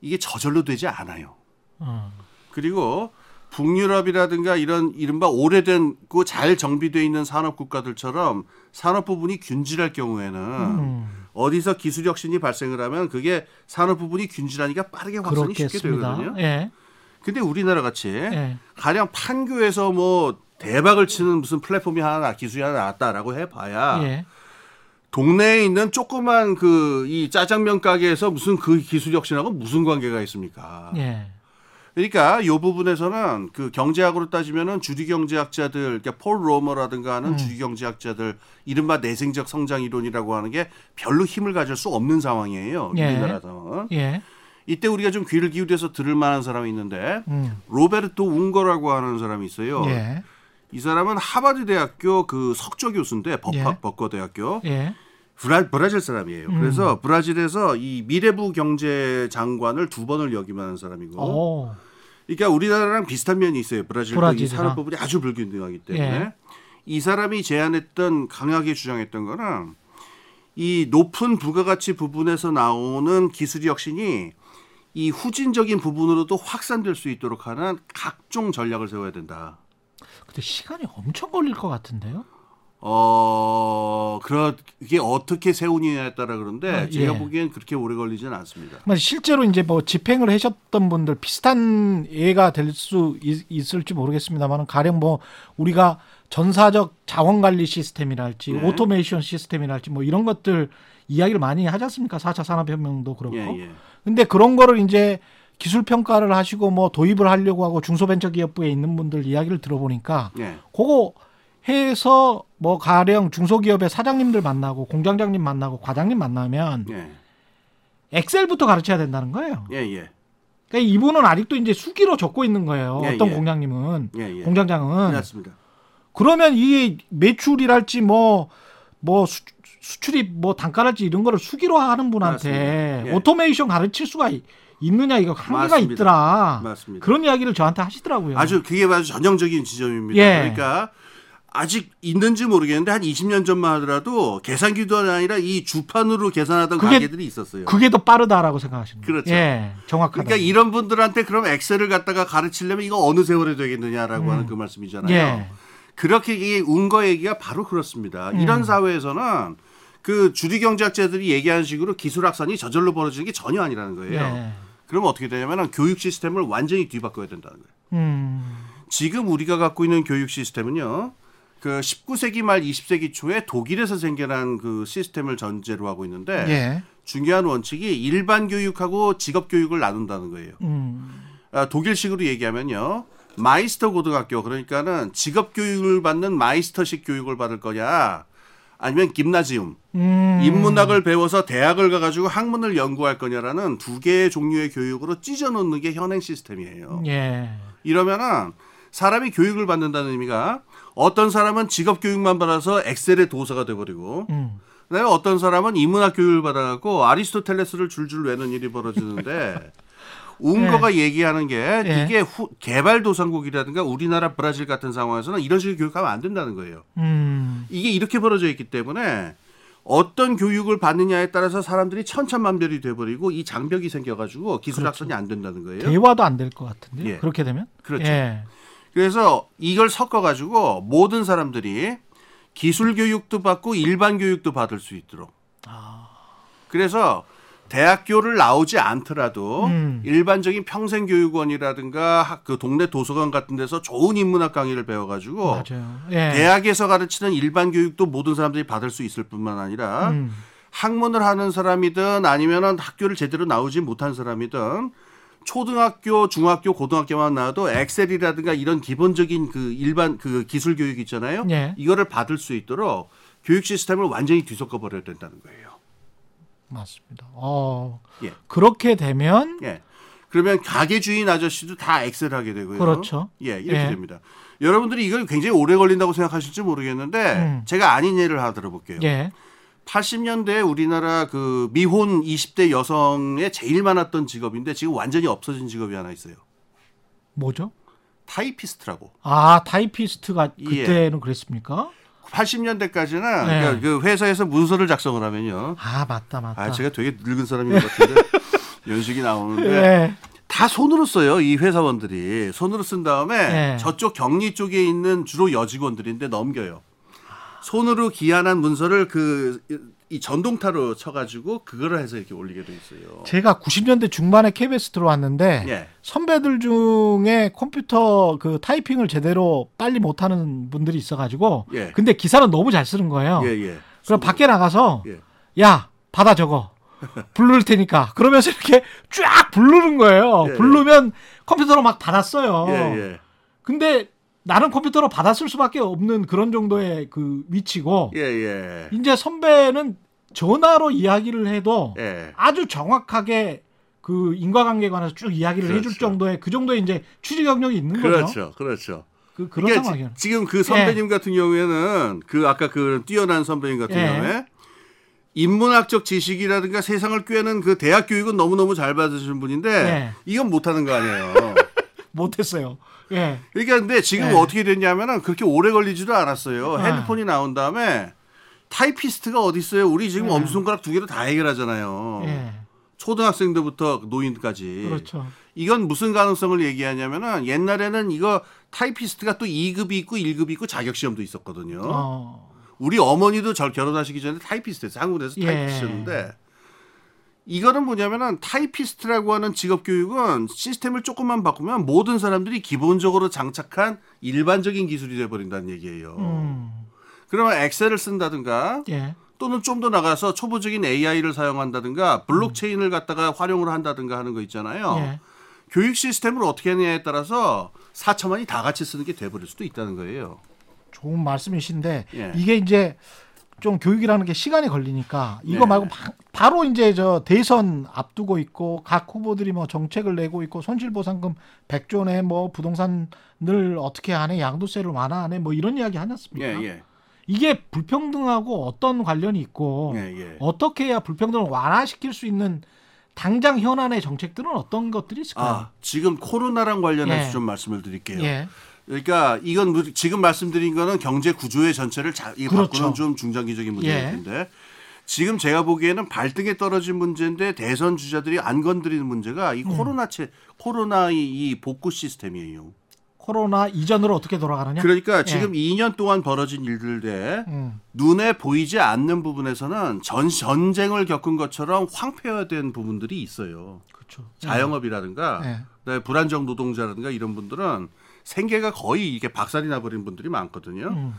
이게 저절로 되지 않아요. 음. 그리고 북유럽이라든가 이런 이른바 오래된 그잘 정비되어 있는 산업 국가들처럼 산업 부분이 균질할 경우에는 음. 어디서 기술 혁신이 발생을 하면 그게 산업 부분이 균질하니까 빠르게 확산이 쉽게 그렇겠습니다. 되거든요. 예. 근데 우리나라 같이 예. 가령 판교에서 뭐 대박을 치는 무슨 플랫폼이 하나 나- 기술이 하나 나왔다라고 해봐야 예. 동네에 있는 조그만 그 이 짜장면 가게에서 무슨 그 기술 혁신하고 무슨 관계가 있습니까? 예. 그러니까 이 부분에서는 그 경제학으로 따지면은 주류 경제학자들, 그러니까 폴 로머라든가 하는 음. 주류 경제학자들 이른바 내생적 성장 이론이라고 하는 게 별로 힘을 가질 수 없는 상황이에요. 예. 우리나라 상황은. 예. 이때 우리가 좀 귀를 기울여서 들을 만한 사람이 있는데 음. 로베르토 웅거라고 하는 사람이 있어요. 예. 이 사람은 하버드 대학교 그 석조 교수인데 법학 예. 법과 대학교 예. 브라, 브라질 사람이에요. 음. 그래서 브라질에서 이 미래부 경제 장관을 두 번을 역임하는 사람이고 오. 그러니까 우리나라랑 비슷한 면이 있어요. 브라질도 이. 산업 부분이 아주 불균등하기 때문에 예. 이 사람이 제안했던 강하게 주장했던 거는 이 높은 부가가치 부분에서 나오는 기술 혁신이 이 후진적인 부분으로도 확산될 수 있도록 하는 각종 전략을 세워야 된다. 근데 시간이 엄청 걸릴 것 같은데요? 어, 그러 이게 어떻게 세우느냐에 따라 그런데 아, 제가 예. 보기엔 그렇게 오래 걸리지는 않습니다. 그러니까 실제로 이제 뭐 집행을 하셨던 분들 비슷한 예가 될 수 있을지 모르겠습니다만 가령 뭐 우리가 전사적 자원 관리 시스템이랄지 네. 오토메이션 시스템이랄지 뭐 이런 것들 이야기를 많이 하지 않습니까? 4차 산업혁명도 그렇고. 예, 예. 근데 그런 거를 이제 기술 평가를 하시고 뭐 도입을 하려고 하고 중소벤처기업부에 있는 분들 이야기를 들어보니까 예. 그거 해서 뭐 가령 중소기업의 사장님들 만나고 공장장님 만나고 과장님 만나면 예. 엑셀부터 가르쳐야 된다는 거예요. 예, 예. 그러니까 이분은 아직도 이제 수기로 적고 있는 거예요. 예, 어떤 예. 공장님은 예, 예. 공장장은 맞습니다. 그러면 이 매출이랄지 뭐뭐 수출이 뭐 단가랄지 이런 거를 수기로 하는 분한테. 예. 오토메이션 가르칠 수가 있- 있느냐 이거 한계가 맞습니다. 있더라. 맞습니다. 그런 이야기를 저한테 하시더라고요. 아주 그게 아주 전형적인 지점입니다. 예. 그러니까 아직 있는지 모르겠는데 한 20년 전만 하더라도 계산기도 아니라 이 주판으로 계산하던 그게- 가게들이 있었어요. 그게 더 빠르다라고 생각하시는 거예요. 그렇죠. 예, 정확하다. 그러니까 이런 분들한테 그럼 엑셀을 갖다가 가르치려면 이거 어느 세월에 되겠느냐라고 하는 그 말씀이잖아요. 음. 예. 그렇게 이 운거 얘기가 바로 그렇습니다. 음. 이런 사회에서는 그 주류 경제학자들이 얘기하는 식으로 기술 확산이 저절로 벌어지는 게 전혀 아니라는 거예요. 예. 그러면 어떻게 되냐면 교육 시스템을 완전히 뒤바꿔야 된다는 거예요. 음. 지금 우리가 갖고 있는 교육 시스템은요. 그 19세기 말 20세기 초에 독일에서 생겨난 그 시스템을 전제로 하고 있는데 예. 중요한 원칙이 일반 교육하고 직업 교육을 나눈다는 거예요. 음. 아, 독일식으로 얘기하면요. 마이스터 고등학교 그러니까는 직업 교육을 받는 마이스터식 교육을 받을 거냐 아니면 김나지움 음. 인문학을 배워서 대학을 가가지고 학문을 연구할 거냐라는 두 개의 종류의 교육으로 찢어놓는 게 현행 시스템이에요. 예. 이러면은 사람이 교육을 받는다는 의미가 어떤 사람은 직업 교육만 받아서 엑셀의 도사가 돼버리고 음. 그다음에 어떤 사람은 인문학 교육을 받아갖고 아리스토텔레스를 줄줄 외는 일이 벌어지는데 운거가 얘기하는 게 예. 이게 후, 개발도상국이라든가 우리나라 브라질 같은 상황에서는 이런 식의 교육하면 안 된다는 거예요. 음. 이게 이렇게 벌어져 있기 때문에 어떤 교육을 받느냐에 따라서 사람들이 천차만별이 돼버리고 이 장벽이 생겨가지고 기술 학선이 안 된다는 거예요. 대화도 안 될 것 같은데 예. 요 그렇게 되면 그렇죠. 예. 그래서 이걸 섞어가지고 모든 사람들이 기술 교육도 받고 일반 교육도 받을 수 있도록. 그래서 대학교를 나오지 않더라도 음. 일반적인 평생교육원이라든가 학- 그 동네 도서관 같은 데서 좋은 인문학 강의를 배워가지고 맞아요. 예. 대학에서 가르치는 일반 교육도 모든 사람들이 받을 수 있을 뿐만 아니라 음. 학문을 하는 사람이든 아니면은 학교를 제대로 나오지 못한 사람이든 초등학교, 중학교, 고등학교만 나와도 엑셀이라든가 이런 기본적인 그 일반 그 기술 교육 있잖아요. 예. 이거를 받을 수 있도록 교육 시스템을 완전히 뒤섞어 버려야 된다는 거예요. 맞습니다. 어. 예. 그렇게 되면 예. 그러면 가게 주인 아저씨도 다 엑셀 하게 되고요. 그렇죠. 예, 이렇게 예. 됩니다. 여러분들이 이걸 굉장히 오래 걸린다고 생각하실지 모르겠는데 음. 제가 아닌 예를 하나 들어볼게요. 예. 80년대 우리나라 그 미혼 20대 여성에 제일 많았던 직업인데 지금 완전히 없어진 직업이 하나 있어요. 뭐죠? 타이피스트라고. 아, 타이피스트가 예. 그때는 그랬습니까? 80년대까지는 네. 그러니까 그 회사에서 문서를 작성을 하면요. 아, 맞다, 맞다. 아, 제가 되게 늙은 사람인 것 같은데 연식이 나오는데 예. 다 손으로 써요. 이 회사원들이 손으로 쓴 다음에 네. 저쪽 경리 쪽에 있는 주로 여직원들인데 넘겨요. 손으로 기안한 문서를 그 이 전동타로 쳐가지고 그거를 해서 이렇게 올리게 돼 있어요. 제가 90년대 중반에 KBS 들어왔는데 예. 선배들 중에 컴퓨터 그 타이핑을 제대로 빨리 못하는 분들이 있어가지고 예. 근데 기사는 너무 잘 쓰는 거예요. 예, 예. 그럼 밖에 나가서 예. 야 받아 적어 부를 테니까 그러면서 이렇게 쫙 부르는 거예요. 예, 예. 부르면 컴퓨터로 막 받았어요. 예, 예. 근데 나는 컴퓨터로 받았을 수밖에 없는 그런 정도의 그 위치고 예, 예. 이제 선배는 전화로 이야기를 해도 예. 아주 정확하게 그 인과관계에 관해서 쭉 이야기를 그렇죠. 해줄 정도의 그 정도의 이제 취재 경력이 있는 거죠. 그렇죠. 그렇죠. 그 그런 그러니까 상황이에요. 지- 지금 그 선배님 같은 경우에는 그 아까 그 뛰어난 선배님 같은 예. 경우에 인문학적 지식이라든가 세상을 꿰는 그 대학 교육은 너무너무 잘 받으시는 분인데 예. 이건 못하는 거 아니에요. 못했어요. 예. 그러니까 근데 지금 예. 어떻게 됐냐면은 그렇게 오래 걸리지도 않았어요. 아. 핸드폰이 나온 다음에 타이피스트가 어디 있어요? 우리 지금 예. 엄지손가락 두 개로 다 해결하잖아요. 예. 초등학생들부터 노인까지. 그렇죠. 이건 무슨 가능성을 얘기하냐면은 옛날에는 이거 타이피스트가 또 2급이 있고 1급이 있고 자격 시험도 있었거든요. 어. 우리 어머니도 절 결혼하시기 전에 타이피스트였어요. 한국에서 예. 타이피스트였는데 이거는 뭐냐면은 타이피스트라고 하는 직업 교육은 시스템을 조금만 바꾸면 모든 사람들이 기본적으로 장착한 일반적인 기술이 돼 버린다는 얘기예요. 음. 그러면 엑셀을 쓴다든가 예. 또는 좀 더 나가서 초보적인 AI를 사용한다든가 블록체인을 갖다가 활용을 한다든가 하는 거 있잖아요. 예. 교육 시스템을 어떻게 하느냐에 따라서 4천만이 다 같이 쓰는 게 돼버릴 수도 있다는 거예요. 좋은 말씀이신데 예. 이게 이제 좀 교육이라는 게 시간이 걸리니까 이거 네. 말고 바, 로 이제 저 대선 앞두고 있고 각 후보들이 뭐 정책을 내고 있고 손실 보상금 100조 내 뭐 부동산을 어떻게 하네 양도세를 완화하네 뭐 이런 이야기 하지 않습니까? 예, 예. 이게 불평등하고 어떤 관련이 있고 예, 예. 어떻게 해야 불평등을 완화시킬 수 있는 당장 현안의 정책들은 어떤 것들이 있을까요? 아, 지금 코로나랑 관련해서 예. 좀 말씀을 드릴게요. 예. 그러니까 이건 뭐 지금 말씀드린 거는 경제 구조의 전체를 자, 이 그렇죠. 바꾸는 좀 중장기적인 문제일 예. 텐데 지금 제가 보기에는 발등에 떨어진 문제인데 대선 주자들이 안 건드리는 문제가 음. 이 코로나체 코로나 이, 이 복구 시스템이에요. 코로나 이전으로 어떻게 돌아가느냐? 그러니까 지금 2년 동안 벌어진 일들에 음. 눈에 보이지 않는 부분에서는 전 전쟁을 겪은 것처럼 황폐화된 부분들이 있어요. 그렇죠. 자영업이라든가 예. 불안정 노동자라든가 이런 분들은 생계가 거의 이게 박살이 나버린 분들이 많거든요. 음.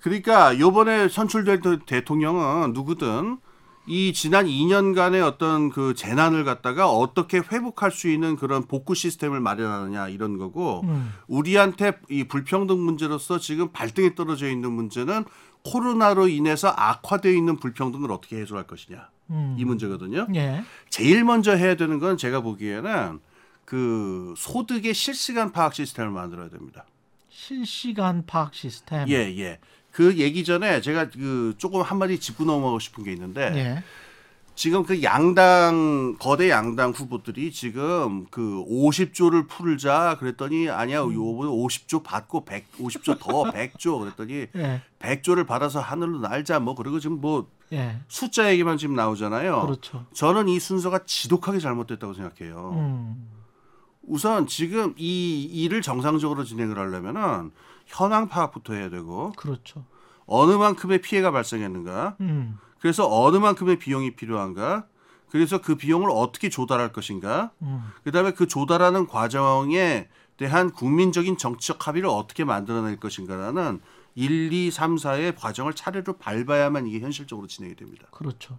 그러니까 요번에 선출될 대- 대통령은 누구든 이 지난 2년간의 어떤 그 재난을 갖다가 어떻게 회복할 수 있는 그런 복구 시스템을 마련하느냐 이런 거고 음. 우리한테 이 불평등 문제로서 지금 발등에 떨어져 있는 문제는 코로나로 인해서 악화되어 있는 불평등을 어떻게 해소할 것이냐 음. 이 문제거든요. 예. 제일 먼저 해야 되는 건 제가 보기에는 그 소득의 실시간 파악 시스템을 만들어야 됩니다. 실시간 파악 시스템. 예, 예. 그 얘기 전에 제가 그 조금 한마디 짚고 넘어가고 싶은 게 있는데 예. 지금 그 양당 거대 양당 후보들이 지금 그 50조를 풀자 그랬더니 아니야 요번 50조 받고 100 50조 더 100조 그랬더니 예. 100조를 받아서 하늘로 날자 뭐 그리고 지금 뭐 예. 숫자 얘기만 지금 나오잖아요. 그렇죠. 저는 이 순서가 지독하게 잘못됐다고 생각해요. 음. 우선 지금 이 일을 정상적으로 진행을 하려면은 현황 파악부터 해야 되고 그렇죠. 어느 만큼의 피해가 발생했는가 음. 그래서 어느 만큼의 비용이 필요한가? 그래서 그 비용을 어떻게 조달할 것인가? 음. 그다음에 그 조달하는 과정에 대한 국민적인 정치적 합의를 어떻게 만들어낼 것인가라는 1, 2, 3, 4의 과정을 차례로 밟아야만 이게 현실적으로 진행이 됩니다. 그렇죠.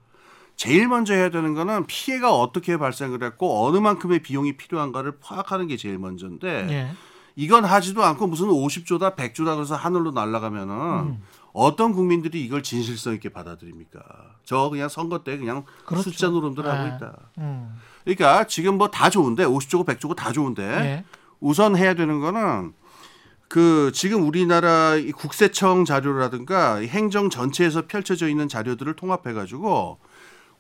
제일 먼저 해야 되는 거는 피해가 어떻게 발생을 했고 어느 만큼의 비용이 필요한가를 파악하는 게 제일 먼저인데 예. 이건 하지도 않고 무슨 50조다 100조다 그래서 하늘로 날아가면은 음. 어떤 국민들이 이걸 진실성 있게 받아들입니까? 저 그냥 선거 때 그냥 그렇죠. 숫자 노름들 하고 네. 있다. 음. 그러니까 지금 뭐 다 좋은데 50조고 100조고 다 좋은데 예. 우선 해야 되는 거는 그 지금 우리나라 이 국세청 자료라든가 이 행정 전체에서 펼쳐져 있는 자료들을 통합해 가지고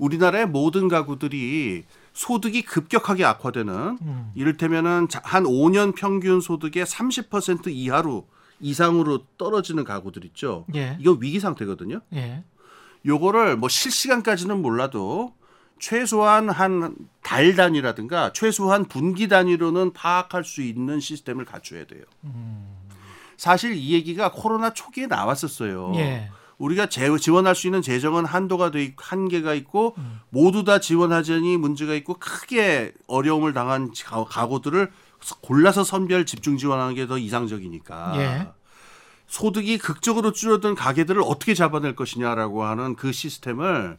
우리나라의 모든 가구들이 소득이 급격하게 악화되는 음. 이를테면은 자- 한 5년 평균 소득의 30% 이하로 이상으로 떨어지는 가구들 있죠. 예. 이거 위기 상태거든요. 예. 요거를 뭐 실시간까지는 몰라도 최소한 한 달 단위라든가 최소한 분기 단위로는 파악할 수 있는 시스템을 갖춰야 돼요. 사실 이 얘기가 코로나 초기에 나왔었어요. 예. 우리가 재- 지원할 수 있는 재정은 한도가 돼 있고 한계가 있고 모두 다 지원하자니 문제가 있고 크게 어려움을 당한 가- 가구들을 골라서 선별 집중 지원하는 게 더 이상적이니까. 예. 소득이 극적으로 줄어든 가게들을 어떻게 잡아낼 것이냐라고 하는 그 시스템을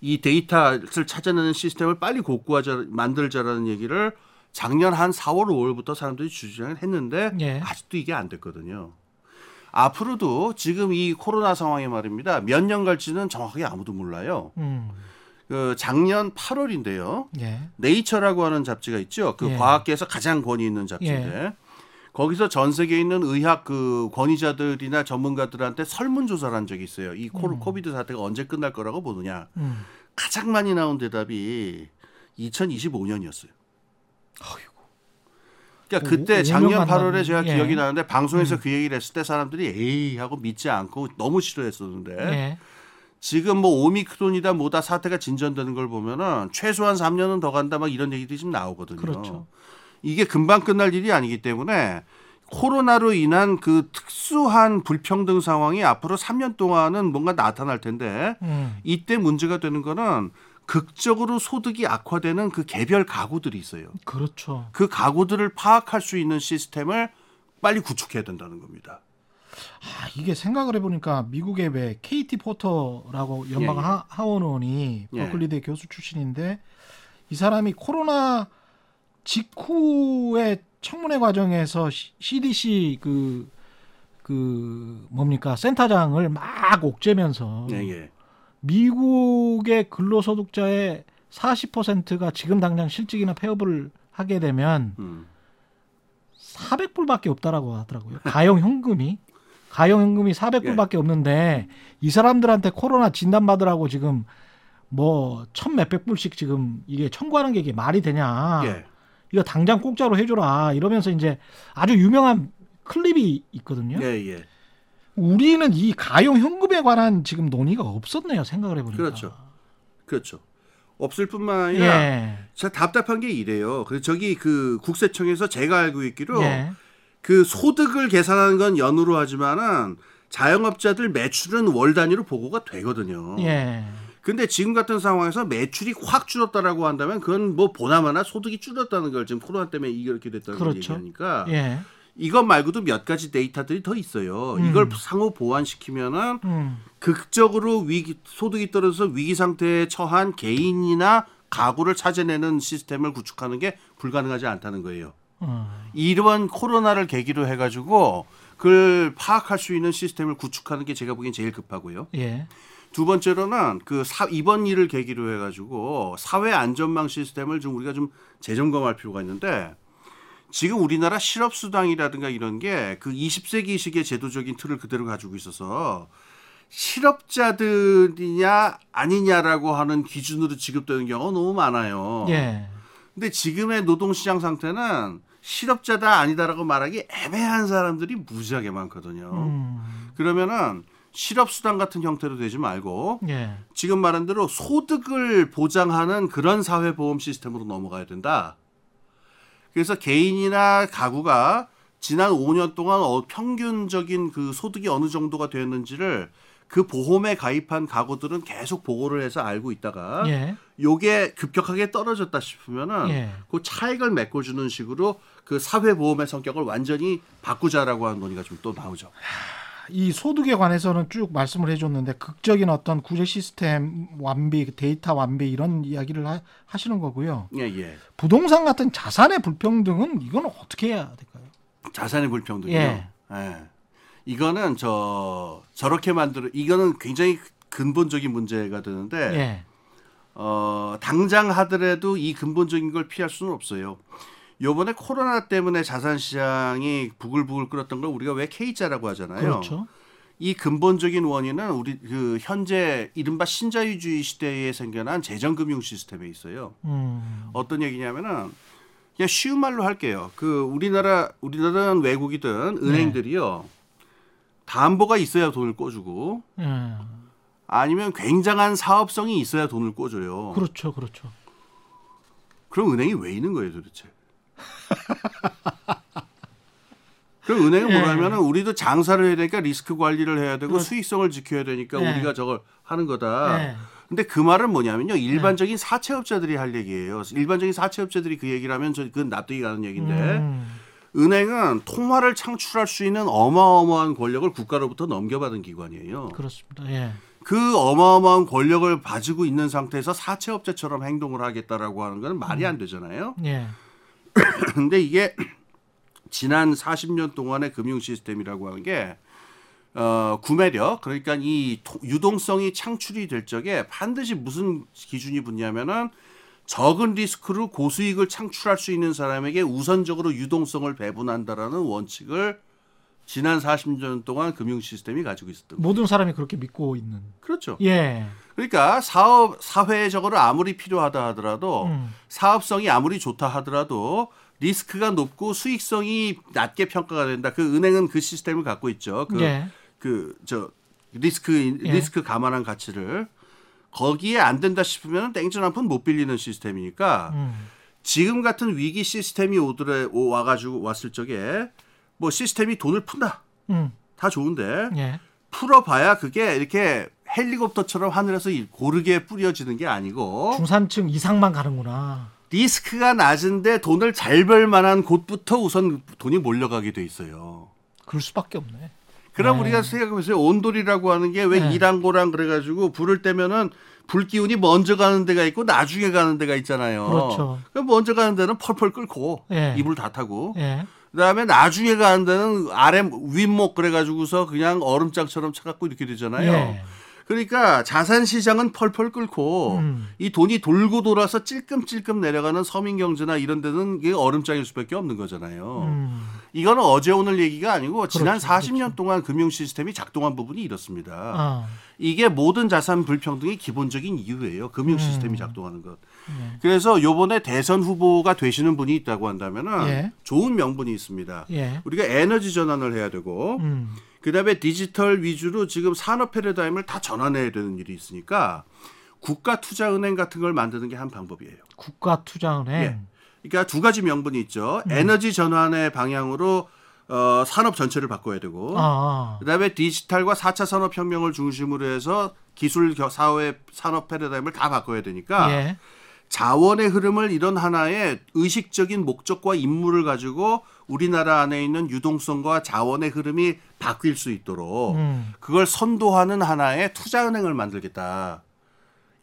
이 데이터를 찾아내는 시스템을 빨리 복구하자 만들자라는 얘기를 작년 한 4월 5월부터 사람들이 주장을 했는데 예. 아직도 이게 안 됐거든요. 앞으로도 지금 이 코로나 상황에 말입니다. 몇 년 갈지는 정확하게 아무도 몰라요. 음. 그 작년 8월인데요. 예. 네이처라고 하는 잡지가 있죠. 그 예. 과학계에서 가장 권위 있는 잡지인데 거기서 전 세계에 있는 의학 그 권위자들이나 전문가들한테 설문 조사를 한 적이 있어요. 이 코, COVID 사태가 언제 끝날 거라고 보느냐. 음. 가장 많이 나온 대답이 2025년이었어요. 그러니까 오- 그때 오 작년 년만 8월에 남은- 제가 예. 기억이 나는데 방송에서 그 얘기를 했을 때 사람들이 에이 하고 믿지 않고 너무 싫어했었는데 예. 지금 뭐 오미크론이다 뭐다 사태가 진전되는 걸 보면은 최소한 3년은 더 간다 막 이런 얘기들이 지금 나오거든요. 그렇죠. 이게 금방 끝날 일이 아니기 때문에 코로나로 인한 그 특수한 불평등 상황이 앞으로 3년 동안은 뭔가 나타날 텐데 음. 이때 문제가 되는 거는 극적으로 소득이 악화되는 그 개별 가구들이 있어요. 그렇죠. 그 가구들을 파악할 수 있는 시스템을 빨리 구축해야 된다는 겁니다. 아, 이게 생각을 해보니까 미국의 왜 KT 포터라고 연방 예, 예. 하, 하원의원이 예. 버클리대 교수 출신인데 이 사람이 코로나 직후에 청문회 과정에서 시- CDC 그, 그 뭡니까 센터장을 막 옥죄면서 예, 예. 미국의 근로소득자의 40%가 지금 당장 실직이나 폐업을 하게 되면 음. 400불밖에 없다라고 하더라고요. 가용 현금이 가용 현금이 400불밖에 없는데 이 사람들한테 코로나 진단 받으라고 지금 뭐 천 몇백 불씩 지금 이게 청구하는 게 이게 말이 되냐? 예. 이거 당장 공짜로 해줘라 이러면서 이제 아주 유명한 클립이 있거든요. 예, 예. 우리는 이 가용 현금에 관한 지금 논의가 없었네요. 생각을 해보니까. 그렇죠. 그렇죠. 없을 뿐만 아니라 예. 제가 답답한 게 이래요. 그래서 저기 그 국세청에서 제가 알고 있기로 예. 그 소득을 계산하는 건 연으로 하지만은 자영업자들 매출은 월 단위로 보고가 되거든요. 예. 근데 지금 같은 상황에서 매출이 확 줄었다라고 한다면 그건 뭐 보나마나 소득이 줄었다는 걸 지금 코로나 때문에 이렇게 됐다는 걸 그렇죠. 얘기하니까 예. 이것 말고도 몇 가지 데이터들이 더 있어요. 음. 이걸 상호 보완시키면은 음. 극적으로 위기 소득이 떨어져서 위기 상태에 처한 개인이나 가구를 찾아내는 시스템을 구축하는 게 불가능하지 않다는 거예요. 어. 이러한 코로나를 계기로 해가지고 그걸 파악할 수 있는 시스템을 구축하는 게 제가 보기엔 제일 급하고요. 예. 두 번째로는 그 사, 이번 일을 계기로 해가지고 사회 안전망 시스템을 좀 우리가 좀 재점검할 필요가 있는데 지금 우리나라 실업수당이라든가 이런 게 그 20세기식의 제도적인 틀을 그대로 가지고 있어서 실업자들이냐 아니냐라고 하는 기준으로 지급되는 경우가 너무 많아요. 예. 근데 지금의 노동시장 상태는 실업자다 아니다라고 말하기 애매한 사람들이 무지하게 많거든요. 음. 그러면은 실업수당 같은 형태로 되지 말고 예. 지금 말한 대로 소득을 보장하는 그런 사회보험 시스템으로 넘어가야 된다. 그래서 개인이나 가구가 지난 5년 동안 어- 평균적인 그 소득이 어느 정도가 되었는지를 그 보험에 가입한 가구들은 계속 보고를 해서 알고 있다가 예. 요게 급격하게 떨어졌다 싶으면은 예. 그 차익을 메꿔주는 식으로 그 사회보험의 성격을 완전히 바꾸자라고 하는 논의가 좀 또 나오죠. 이 소득에 관해서는 쭉 말씀을 해줬는데 극적인 어떤 구제 시스템 완비, 데이터 완비 이런 이야기를 하, 하시는 거고요. 예, 예. 부동산 같은 자산의 불평등은 이건 어떻게 해야 될까요? 자산의 불평등이요. 예. 예. 이거는 저 저렇게 만들어 이거는 굉장히 근본적인 문제가 되는데 예. 어, 당장 하더라도 이 근본적인 걸 피할 수는 없어요. 요번에 코로나 때문에 자산 시장이 부글부글 끓었던 걸 우리가 왜 K자라고 하잖아요. 그렇죠. 이 근본적인 원인은 우리 그 현재 이른바 신자유주의 시대에 생겨난 재정 금융 시스템에 있어요. 음. 어떤 얘기냐면은 그냥 쉬운 말로 할게요. 그 우리나라 우리나라는 외국이든 은행들이요. 담보가 있어야 돈을 꿔주고 예. 아니면 굉장한 사업성이 있어야 돈을 꿔줘요. 그렇죠. 그렇죠. 그럼 은행이 왜 있는 거예요, 도대체? 그럼 은행은 예. 뭐냐면은 우리도 장사를 해야 되니까 리스크 관리를 해야 되고 그렇- 수익성을 지켜야 되니까 예. 우리가 저걸 하는 거다. 예. 근데 그 말은 뭐냐면요. 일반적인 사채업자들이 할 얘기예요. 일반적인 사채업자들이 그 얘기를 하면 저 그건 납득이 가는 얘기인데 음. 은행은 통화를 창출할 수 있는 어마어마한 권력을 국가로부터 넘겨받은 기관이에요. 그렇습니다. 예. 그 어마어마한 권력을 가지고 있는 상태에서 사채업자처럼 행동을 하겠다라고 하는 건 말이 안 되잖아요. 예. 근데 이게 지난 40년 동안의 금융 시스템이라고 하는 게 어, 구매력 그러니까 이 토- 유동성이 창출이 될 적에 반드시 무슨 기준이 붙냐면은 적은 리스크로 고수익을 창출할 수 있는 사람에게 우선적으로 유동성을 배분한다라는 원칙을 지난 40년 동안 금융 시스템이 가지고 있었던 거예요. 모든 사람이 그렇게 믿고 있는. 그렇죠. 예. 그러니까 사업 사회적으로 아무리 필요하다 하더라도 음. 사업성이 아무리 좋다 하더라도 리스크가 높고 수익성이 낮게 평가가 된다. 그 은행은 그 시스템을 갖고 있죠. 그 예. 그저 리스크 예. 리스크 감안한 가치를 거기에 안 된다 싶으면 땡전 한 푼 못 빌리는 시스템이니까 음. 지금 같은 위기 시스템이 오더래 오- 와가지고 왔을 적에 뭐 시스템이 돈을 푼다 음. 다 좋은데 예. 풀어봐야 그게 이렇게 헬리콥터처럼 하늘에서 이- 고르게 뿌려지는 게 아니고 중산층 이상만 가는구나. 리스크가 낮은데 돈을 잘 벌 만한 곳부터 우선 돈이 몰려가게 돼 있어요. 그럴 수밖에 없네. 그럼 네. 우리가 생각해보세요. 온돌이라고 하는 게왜 네. 이랑고랑 그래가지고 불을 떼면은 불 기운이 먼저 가는 데가 있고 나중에 가는 데가 있잖아요. 그렇죠. 그럼 먼저 가는 데는 펄펄 끓고 예. 이불 다 타고 예. 그다음에 나중에 가는 데는 아래 윗목 그래가지고서 그냥 얼음장처럼 차갖고 이렇게 되잖아요. 예. 그러니까 자산 시장은 펄펄 끓고 음. 이 돈이 돌고 돌아서 찔끔찔끔 내려가는 서민 경제나 이런 데는 이게 얼음장일 수밖에 없는 거잖아요. 음. 이거는 어제 오늘 얘기가 아니고 지난 그렇죠, 40년 동안 금융 시스템이 작동한 부분이 이렇습니다. 아. 이게 모든 자산 불평등의 기본적인 이유예요. 금융 음. 시스템이 작동하는 것. 예. 그래서 요번에 대선 후보가 되시는 분이 있다고 한다면은 예. 좋은 명분이 있습니다. 예. 우리가 에너지 전환을 해야 되고 음. 그다음에 디지털 위주로 지금 산업 패러다임을 다 전환해야 되는 일이 있으니까 국가 투자 은행 같은 걸 만드는 게 한 방법이에요. 국가 투자은행. 예. 그러니까 두 가지 명분이 있죠. 음. 에너지 전환의 방향으로 어, 산업 전체를 바꿔야 되고 아. 그다음에 디지털과 4차 산업 혁명을 중심으로 해서 기술 겨- 사회 산업 패러다임을 다 바꿔야 되니까 예. 자원의 흐름을 이런 하나의 의식적인 목적과 임무를 가지고 우리나라 안에 있는 유동성과 자원의 흐름이 바뀔 수 있도록 음. 그걸 선도하는 하나의 투자은행을 만들겠다.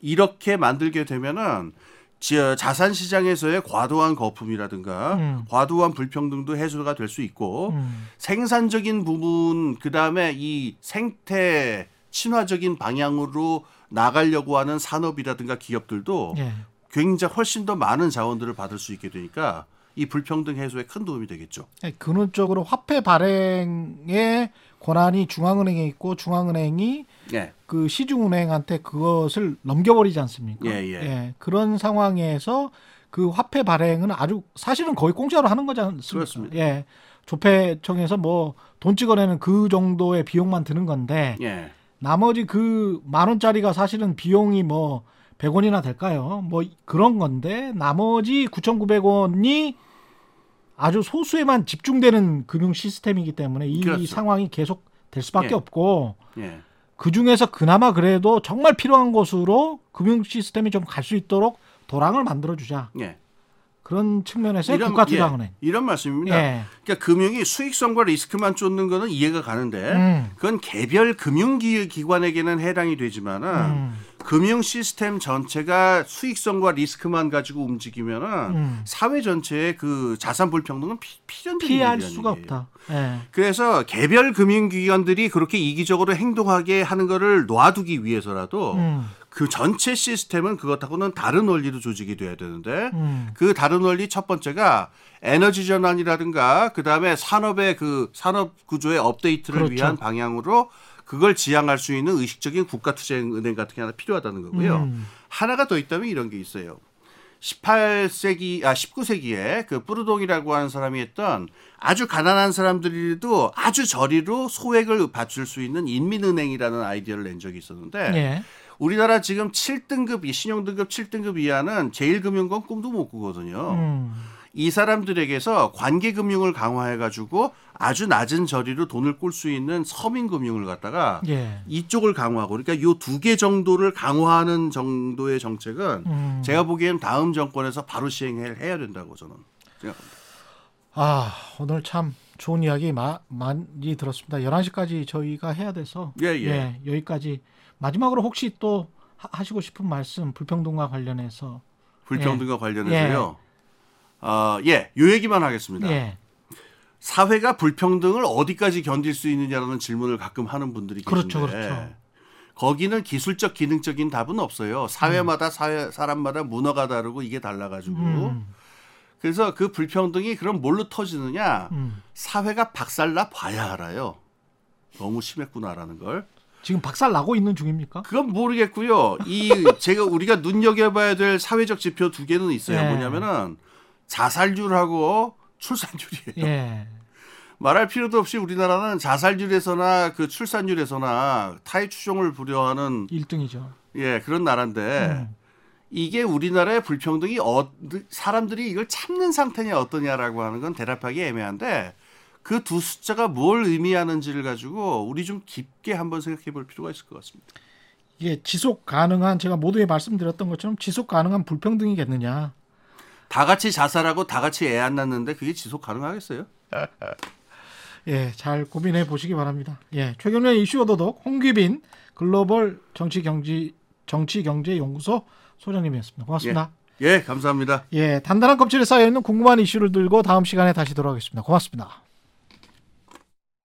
이렇게 만들게 되면은 지- 자산 시장에서의 과도한 거품이라든가 음. 과도한 불평등도 해소가 될 수 있고 음. 생산적인 부분 그다음에 이 생태 친화적인 방향으로 나가려고 하는 산업이라든가 기업들도 예. 굉장히 훨씬 더 많은 자원들을 받을 수 있게 되니까 이 불평등 해소에 큰 도움이 되겠죠. 예, 근원적으로 화폐 발행에 권한이 중앙은행에 있고 중앙은행이 예. 그 시중은행한테 그것을 넘겨버리지 않습니까? 예, 예. 그런 상황에서 그 화폐 발행은 아주 사실은 거의 공짜로 하는 거지 않습니까? 그렇습니다. 예. 조폐청에서 뭐 돈 찍어내는 그 정도의 비용만 드는 건데 예. 나머지 그 만 원짜리가 사실은 비용이 뭐 100원이나 될까요? 뭐 그런 건데 나머지 9,900원이 아주 소수에만 집중되는 금융 시스템이기 때문에 이 그렇죠. 상황이 계속 될 수밖에 예. 없고 예. 그 중에서 그나마 그래도 정말 필요한 곳으로 금융 시스템이 좀 갈 수 있도록 도랑을 만들어 주자. 예. 그런 측면에서 이런- 국가투자은행. 예, 이런 말씀입니다. 예. 그러니까 금융이 수익성과 리스크만 쫓는 거는 이해가 가는데 음. 그건 개별 금융기관에게는 해당이 되지만은 음. 금융 시스템 전체가 수익성과 리스크만 가지고 움직이면은 음. 사회 전체의 그 자산 불평등은 피, 필연적인 피할 수가. 없다. 예. 그래서 개별 금융기관들이 그렇게 이기적으로 행동하게 하는 거를 놔두기 위해서라도 음. 그 전체 시스템은 그것하고는 다른 원리로 조직이 돼야 되는데 음. 그 다른 원리 첫 번째가 에너지 전환이라든가 그 다음에 산업의 그 산업 구조의 업데이트를 그렇죠. 위한 방향으로 그걸 지향할 수 있는 의식적인 국가투자은행 같은 게 하나 필요하다는 거고요. 음. 하나가 더 있다면 이런 게 있어요. 18세기 아 19세기에 그 뿌르동이라고 하는 사람이 했던 아주 가난한 사람들이도 아주 저리로 소액을 받줄 수 있는 인민은행이라는 아이디어를 낸 적이 있었는데 예. 우리나라 지금 7등급 이 신용등급 7등급 이하는 제일금융권 꿈도 못 꾸거든요. 음. 이 사람들에게서 관계금융을 강화해가지고 아주 낮은 저리로 돈을 꿀 수 있는 서민금융을 갖다가 예. 이쪽을 강화하고 그러니까 요 두 개 정도를 강화하는 정도의 정책은 음. 제가 보기엔 다음 정권에서 바로 시행해야 된다고 저는 생각합니다. 아, 오늘 참 좋은 이야기 마, 많이 들었습니다. 11시까지 저희가 해야 돼서 예, 예. 여기까지 마지막으로 혹시 또 하- 하시고 싶은 말씀 불평등과 관련해서 불평등과 관련해서요. 아, 예, 요 얘기만 하겠습니다. 예. 사회가 불평등을 어디까지 견딜 수 있느냐라는 질문을 가끔 하는 분들이 계신데 그렇죠, 그렇죠. 거기는 기술적 기능적인 답은 없어요. 사회마다 사회 사람마다 문화가 다르고 이게 달라가지고 음. 그래서 그 불평등이 그럼 뭘로 터지느냐 음. 사회가 박살나 봐야 알아요. 너무 심했구나라는 걸. 지금 박살 나고 있는 중입니까? 그건 모르겠고요. 이 제가 우리가 눈여겨봐야 될 사회적 지표 두 개는 있어요. 예. 뭐냐면은 자살률하고 출산율이에요. 예. 말할 필요도 없이 우리나라는 자살률에서나 그 출산율에서나 타의 추종을 부려하는 1등이죠. 예 그런 나라인데 음. 이게 우리나라의 불평등이 어, 사람들이 이걸 참는 상태냐 어떠냐라고 하는 건 대답하기 애매한데 그 두 숫자가 뭘 의미하는지를 가지고 우리 좀 깊게 한번 생각해 볼 필요가 있을 것 같습니다. 이게 지속 가능한 제가 모두에 말씀드렸던 것처럼 지속 가능한 불평등이겠느냐. 다 같이 자살하고 다 같이 애 안 낳는데 그게 지속 가능하겠어요? 예, 잘 고민해 보시기 바랍니다. 예, 최경련 이슈 오도독 홍규빈 글로벌 정치 경제 정치 경제 연구소 소장님이었습니다. 고맙습니다. 예, 감사합니다. 예, 단단한 껍질에 쌓여 있는 궁금한 이슈를 들고 다음 시간에 다시 돌아오겠습니다. 고맙습니다.